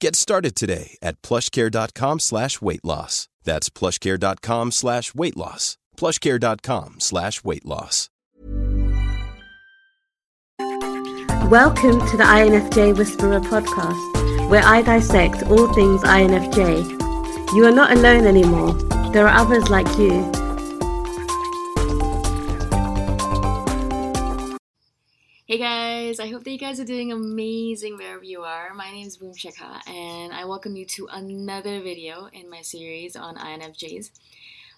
Get started today at plushcare.com slash weight loss. That's plushcare.com slash weight loss. plushcare.com slash weight loss. Welcome to the INFJ Whisperer podcast, where I dissect all things INFJ. You are not alone anymore. There are others like you. Hey guys, I hope that you guys are doing amazing wherever you are. My name is Boom Shikha and I welcome you to another video in my series on INFJs.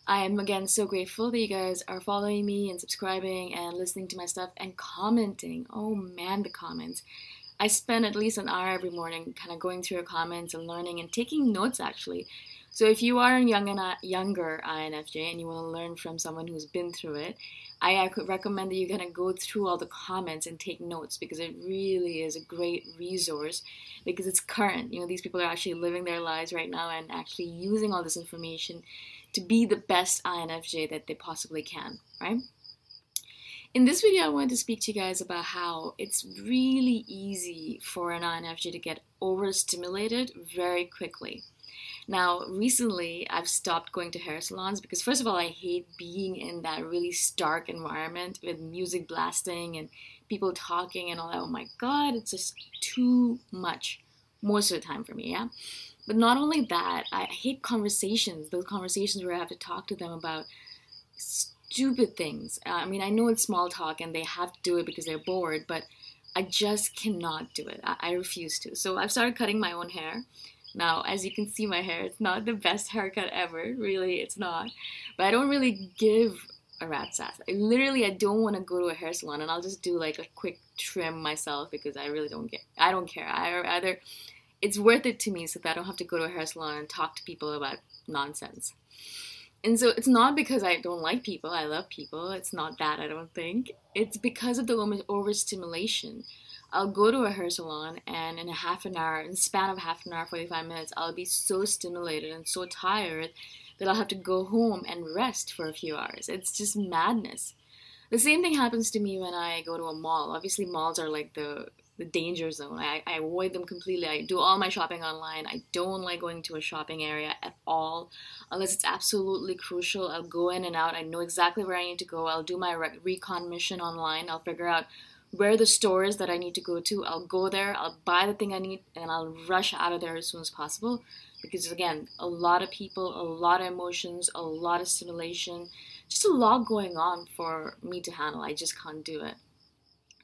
I am again so grateful that you guys are following me and subscribing and listening to my stuff and commenting. Oh man, the comments. I spend at least an hour every morning kind of going through your comments and learning and taking notes actually. So if you are a young and uh, younger INFJ and you want to learn from someone who's been through it, I recommend that you kind of go through all the comments and take notes because it really is a great resource because it's current. You know, these people are actually living their lives right now and actually using all this information to be the best INFJ that they possibly can, right? In this video, I wanted to speak to you guys about how it's really easy for an INFJ to get overstimulated very quickly. Now, recently, I've stopped going to hair salons because, first of all, I hate being in that really stark environment with music blasting and people talking and all that. Oh my god, it's just too much most of the time for me, yeah? But not only that, I hate conversations, those conversations where I have to talk to them about stupid things. Uh, I mean, I know it's small talk and they have to do it because they're bored, but I just cannot do it. I, I refuse to. So I've started cutting my own hair Now, as you can see, my hair, it's not the best haircut ever. Really, it's not. But I don't really give a rat's ass. I literally, I don't want to go to a hair salon and I'll just do like a quick trim myself because I really don't get, I don't care. I rather, it's worth it to me so that I don't have to go to a hair salon and talk to people about nonsense. And so it's not because I don't like people, I love people. It's not that, I don't think. It's because of the overstimulation. I'll go to a hair salon and in a half an hour, in the span of half an hour, 45 minutes, I'll be so stimulated and so tired that I'll have to go home and rest for a few hours. It's just madness. The same thing happens to me when I go to a mall. Obviously, malls are like the the danger zone. I, I avoid them completely. I do all my shopping online. I don't like going to a shopping area at all unless it's absolutely crucial. I'll go in and out. I know exactly where I need to go. I'll do my recon mission online. I'll figure out where the store is that I need to go to. I'll go there, I'll buy the thing I need, and I'll rush out of there as soon as possible. Because again, a lot of people, a lot of emotions, a lot of stimulation, just a lot going on for me to handle. I just can't do it.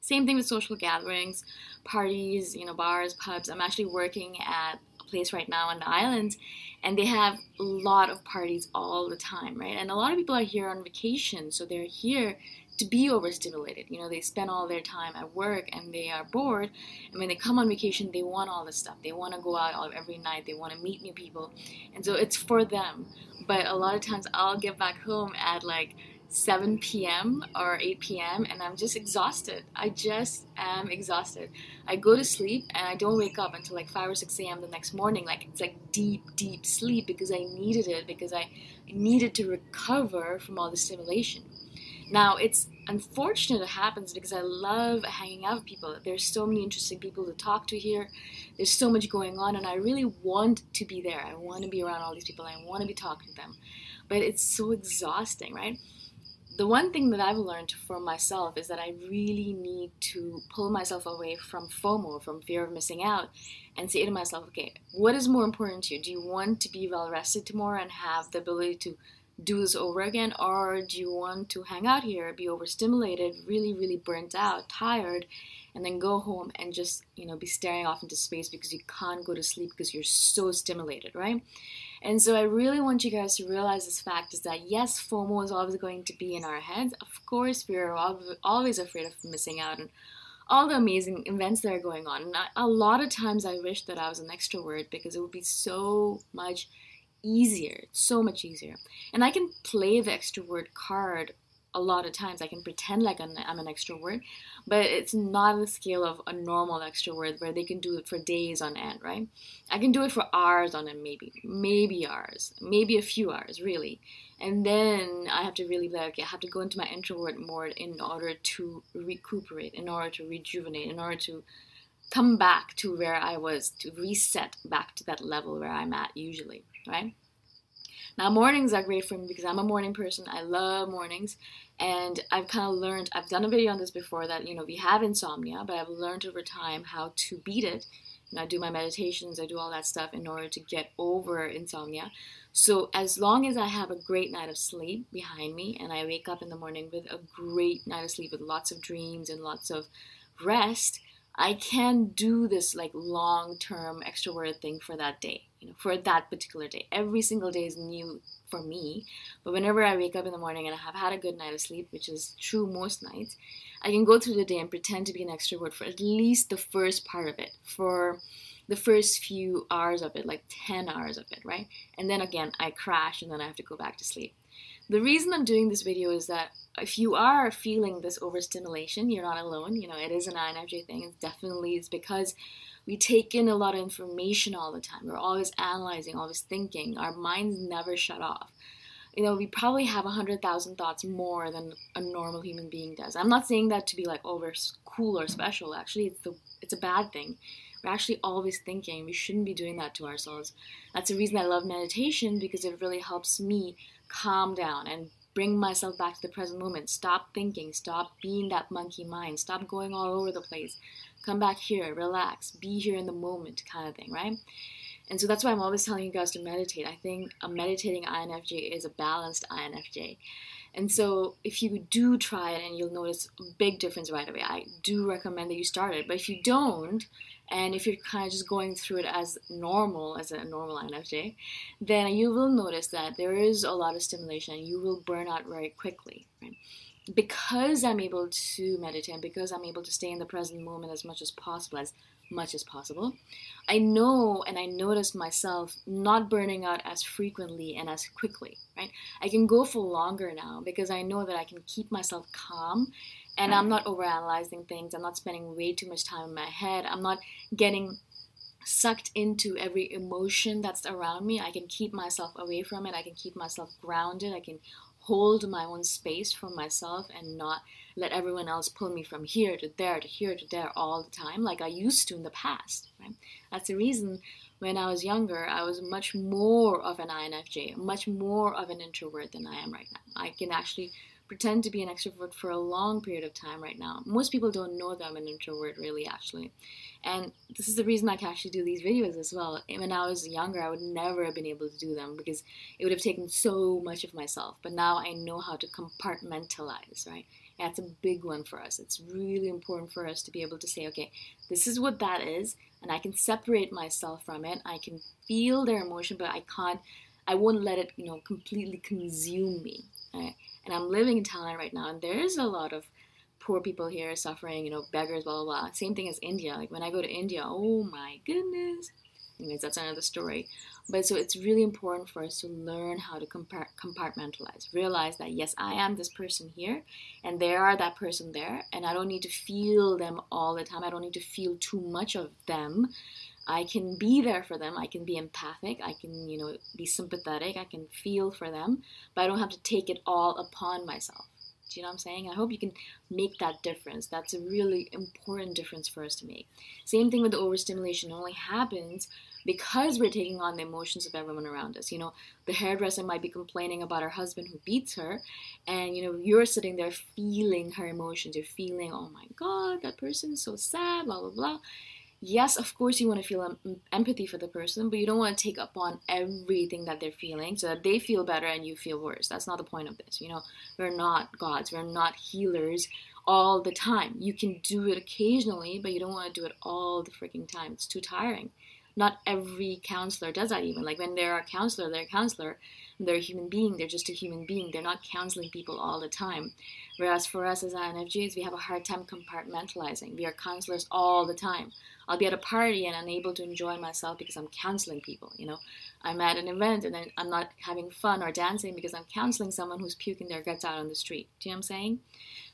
Same thing with social gatherings, parties, you know, bars, pubs. I'm actually working at a place right now on the island, and they have a lot of parties all the time, right? And a lot of people are here on vacation, so they're here to be overstimulated. You know, they spend all their time at work and they are bored. And when they come on vacation, they want all this stuff. They want to go out every night. They want to meet new people. And so it's for them. But a lot of times I'll get back home at like 7 p.m. or 8 p.m. and I'm just exhausted. I just am exhausted. I go to sleep and I don't wake up until like 5 or 6 a.m. the next morning. Like it's like deep, deep sleep because I needed it, because I needed to recover from all the stimulation. Now, it's unfortunate it happens because I love hanging out with people. There's so many interesting people to talk to here. There's so much going on, and I really want to be there. I want to be around all these people. I want to be talking to them. But it's so exhausting, right? The one thing that I've learned for myself is that I really need to pull myself away from FOMO, from fear of missing out, and say to myself, okay, what is more important to you? Do you want to be well rested tomorrow and have the ability to do this over again or do you want to hang out here be overstimulated really really burnt out tired and then go home and just you know be staring off into space because you can't go to sleep because you're so stimulated right and so i really want you guys to realize this fact is that yes fomo is always going to be in our heads of course we're always afraid of missing out on all the amazing events that are going on and a lot of times i wish that i was an extrovert because it would be so much easier. So much easier. And I can play the extrovert card a lot of times. I can pretend like I'm, I'm an extrovert, but it's not the scale of a normal extrovert where they can do it for days on end, right? I can do it for hours on end, maybe, maybe hours, maybe a few hours, really. And then I have to really like, okay, I have to go into my introvert mode in order to recuperate, in order to rejuvenate, in order to come back to where I was, to reset back to that level where I'm at usually right? Now, mornings are great for me because I'm a morning person. I love mornings. And I've kind of learned, I've done a video on this before that, you know, we have insomnia, but I've learned over time how to beat it. And I do my meditations, I do all that stuff in order to get over insomnia. So, as long as I have a great night of sleep behind me and I wake up in the morning with a great night of sleep with lots of dreams and lots of rest, I can do this like long term extroverted thing for that day, you know, for that particular day. Every single day is new for me, but whenever I wake up in the morning and I have had a good night of sleep, which is true most nights, I can go through the day and pretend to be an extrovert for at least the first part of it, for the first few hours of it, like 10 hours of it, right? And then again, I crash and then I have to go back to sleep. The reason I'm doing this video is that if you are feeling this overstimulation, you're not alone. You know, it is an INFJ thing. It's definitely it's because we take in a lot of information all the time. We're always analyzing, always thinking. Our minds never shut off. You know, we probably have a hundred thousand thoughts more than a normal human being does. I'm not saying that to be like, oh, we're cool or special. Actually, it's the it's a bad thing. We're actually always thinking. We shouldn't be doing that to ourselves. That's the reason I love meditation because it really helps me calm down and bring myself back to the present moment. Stop thinking, stop being that monkey mind, stop going all over the place. Come back here, relax, be here in the moment, kind of thing, right? And so that's why I'm always telling you guys to meditate. I think a meditating INFJ is a balanced INFJ. And so if you do try it and you'll notice a big difference right away, I do recommend that you start it. But if you don't, and if you're kind of just going through it as normal, as a normal INFJ, then you will notice that there is a lot of stimulation. You will burn out very quickly, right? Because I'm able to meditate, because I'm able to stay in the present moment as much as possible, as much as possible. I know and I notice myself not burning out as frequently and as quickly, right? I can go for longer now because I know that I can keep myself calm and I'm not overanalyzing things. I'm not spending way too much time in my head. I'm not getting sucked into every emotion that's around me. I can keep myself away from it. I can keep myself grounded. I can hold my own space for myself and not let everyone else pull me from here to there to here to there all the time like I used to in the past. Right? That's the reason when I was younger, I was much more of an INFJ, much more of an introvert than I am right now. I can actually pretend to be an extrovert for a long period of time right now. Most people don't know that I'm an introvert, really, actually. And this is the reason I can actually do these videos as well. When I was younger, I would never have been able to do them because it would have taken so much of myself. But now I know how to compartmentalize, right? That's a big one for us. It's really important for us to be able to say, okay, this is what that is, and I can separate myself from it. I can feel their emotion, but I can't, I won't let it, you know, completely consume me. Right? And I'm living in Thailand right now, and there is a lot of poor people here suffering, you know, beggars, blah, blah, blah. Same thing as India. Like when I go to India, oh my goodness. Anyways, that's another story. But so it's really important for us to learn how to compartmentalize. Realize that, yes, I am this person here, and they are that person there, and I don't need to feel them all the time. I don't need to feel too much of them. I can be there for them. I can be empathic. I can, you know, be sympathetic. I can feel for them, but I don't have to take it all upon myself. Do you know what I'm saying? I hope you can make that difference. That's a really important difference for us to make. Same thing with the overstimulation. It only happens because we're taking on the emotions of everyone around us. You know, the hairdresser might be complaining about her husband who beats her, and you know, you're sitting there feeling her emotions. You're feeling, oh my god, that person's so sad, blah blah blah yes, of course, you want to feel em- empathy for the person, but you don't want to take upon everything that they're feeling so that they feel better and you feel worse. That's not the point of this. You know, we're not gods, we're not healers all the time. You can do it occasionally, but you don't want to do it all the freaking time. It's too tiring. Not every counselor does that, even. Like when they're a counselor, they're a counselor. They're a human being. They're just a human being. They're not counseling people all the time. Whereas for us as INFJs, we have a hard time compartmentalizing. We are counselors all the time. I'll be at a party and unable to enjoy myself because I'm counseling people. You know, I'm at an event and I'm not having fun or dancing because I'm counseling someone who's puking their guts out on the street. Do you know what I'm saying?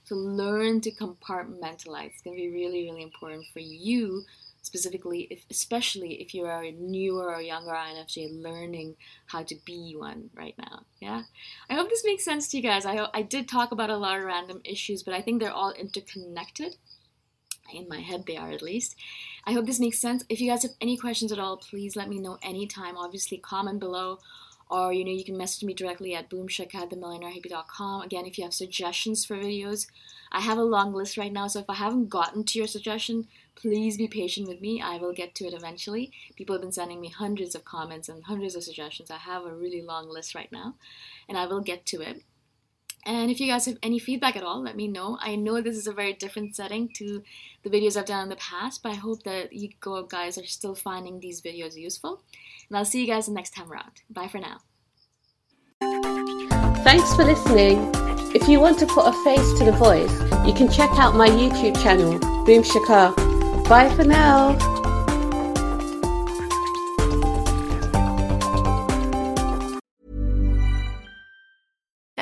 So learn to compartmentalize. It's going to be really, really important for you specifically, if, especially if you are a newer or younger INFJ learning how to be one right now. Yeah, I hope this makes sense to you guys. I I did talk about a lot of random issues, but I think they're all interconnected. In my head, they are at least. I hope this makes sense. If you guys have any questions at all, please let me know anytime. Obviously, comment below or you know you can message me directly at boomshikha again if you have suggestions for videos i have a long list right now so if i haven't gotten to your suggestion Please be patient with me. I will get to it eventually. People have been sending me hundreds of comments and hundreds of suggestions. I have a really long list right now, and I will get to it. And if you guys have any feedback at all, let me know. I know this is a very different setting to the videos I've done in the past, but I hope that you guys are still finding these videos useful. And I'll see you guys the next time around. Bye for now. Thanks for listening. If you want to put a face to the voice, you can check out my YouTube channel, Boom Shikha Bye for now.